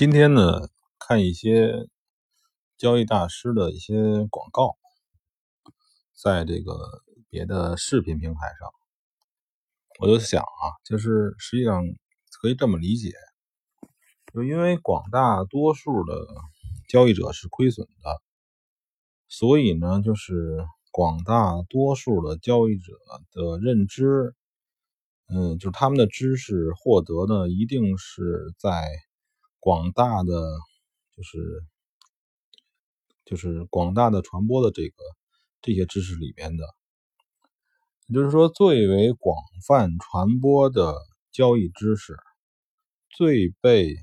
今天呢，看一些交易大师的一些广告，在这个别的视频平台上，我就想啊，就是实际上可以这么理解，就因为广大多数的交易者是亏损的，所以呢，就是广大多数的交易者的认知，嗯，就是他们的知识获得呢，一定是在。广大的就是就是广大的传播的这个这些知识里边的，也就是说最为广泛传播的交易知识，最被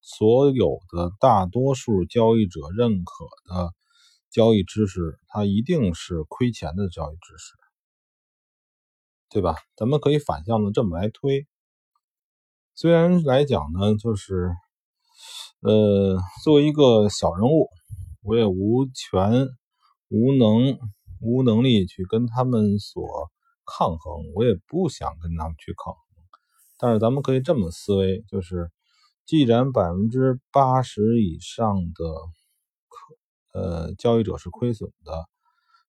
所有的大多数交易者认可的交易知识，它一定是亏钱的交易知识，对吧？咱们可以反向的这么来推，虽然来讲呢，就是。呃，作为一个小人物，我也无权、无能、无能力去跟他们所抗衡，我也不想跟他们去抗衡。但是咱们可以这么思维，就是既然百分之八十以上的呃交易者是亏损的，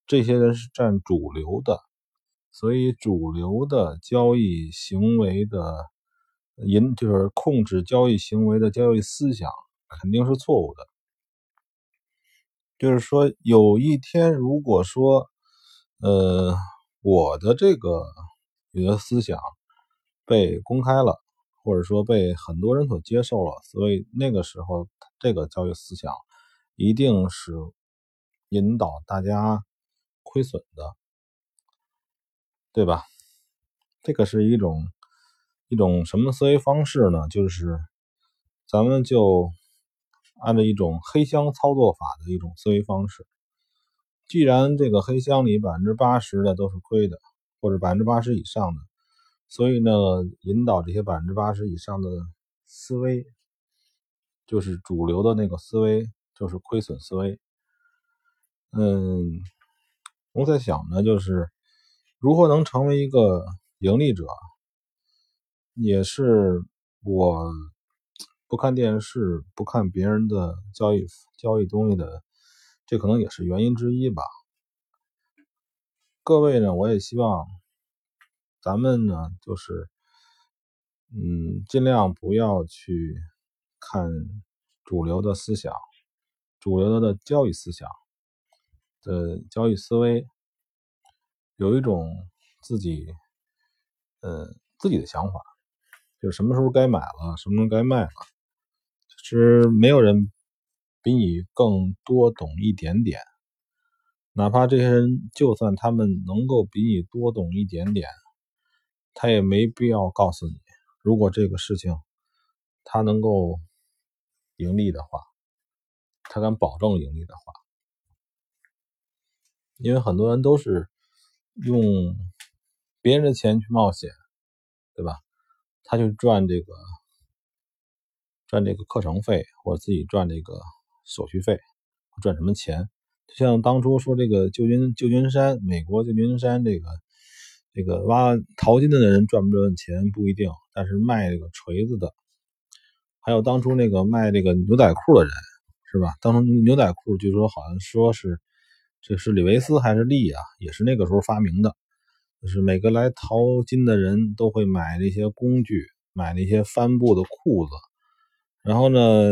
这些人是占主流的，所以主流的交易行为的。引就是控制交易行为的交易思想肯定是错误的。就是说，有一天如果说，呃，我的这个有的思想被公开了，或者说被很多人所接受了，所以那个时候这个教育思想一定是引导大家亏损的，对吧？这个是一种。一种什么思维方式呢？就是咱们就按照一种黑箱操作法的一种思维方式。既然这个黑箱里百分之八十的都是亏的，或者百分之八十以上的，所以呢，引导这些百分之八十以上的思维，就是主流的那个思维，就是亏损思维。嗯，我在想呢，就是如何能成为一个盈利者。也是我不看电视、不看别人的交易交易东西的，这可能也是原因之一吧。各位呢，我也希望咱们呢，就是嗯，尽量不要去看主流的思想、主流的交易思想的交易思维，有一种自己呃自己的想法。就是什么时候该买了，什么时候该卖了，实没有人比你更多懂一点点。哪怕这些人，就算他们能够比你多懂一点点，他也没必要告诉你，如果这个事情他能够盈利的话，他敢保证盈利的话，因为很多人都是用别人的钱去冒险，对吧？他就赚这个，赚这个课程费，或者自己赚这个手续费，赚什么钱？就像当初说这个旧金旧金山，美国旧金山这个这个挖淘金的人赚不赚钱不一定，但是卖这个锤子的，还有当初那个卖这个牛仔裤的人，是吧？当初牛仔裤据说好像说是这是李维斯还是利啊，也是那个时候发明的。就是每个来淘金的人都会买那些工具，买那些帆布的裤子，然后呢，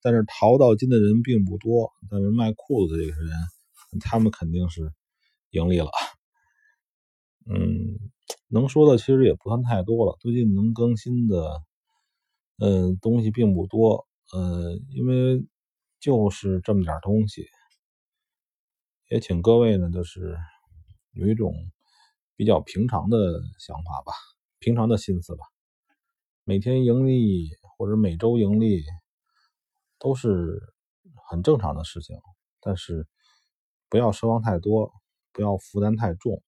但是淘到金的人并不多，但是卖裤子的这个人，他们肯定是盈利了。嗯，能说的其实也不算太多了。最近能更新的，嗯，东西并不多，呃，因为就是这么点东西，也请各位呢，就是有一种。比较平常的想法吧，平常的心思吧。每天盈利或者每周盈利都是很正常的事情，但是不要奢望太多，不要负担太重。